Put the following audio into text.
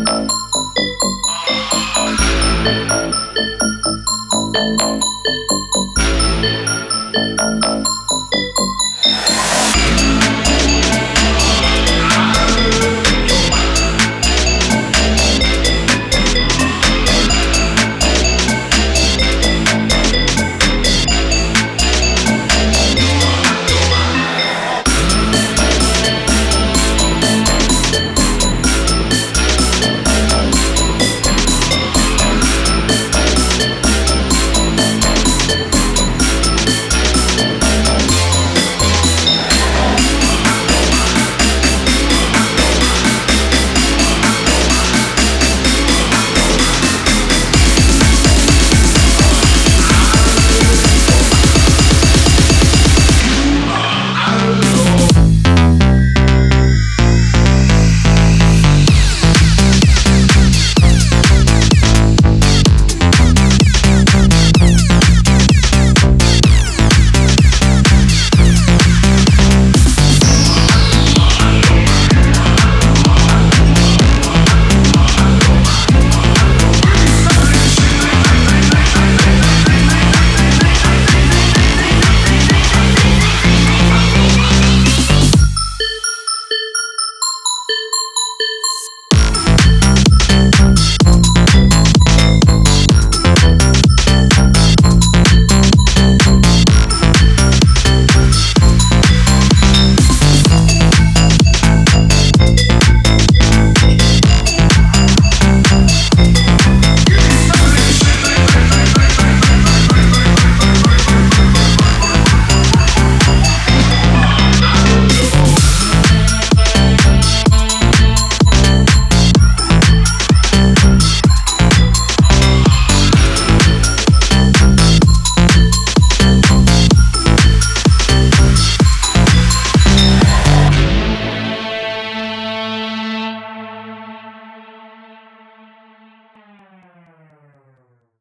Música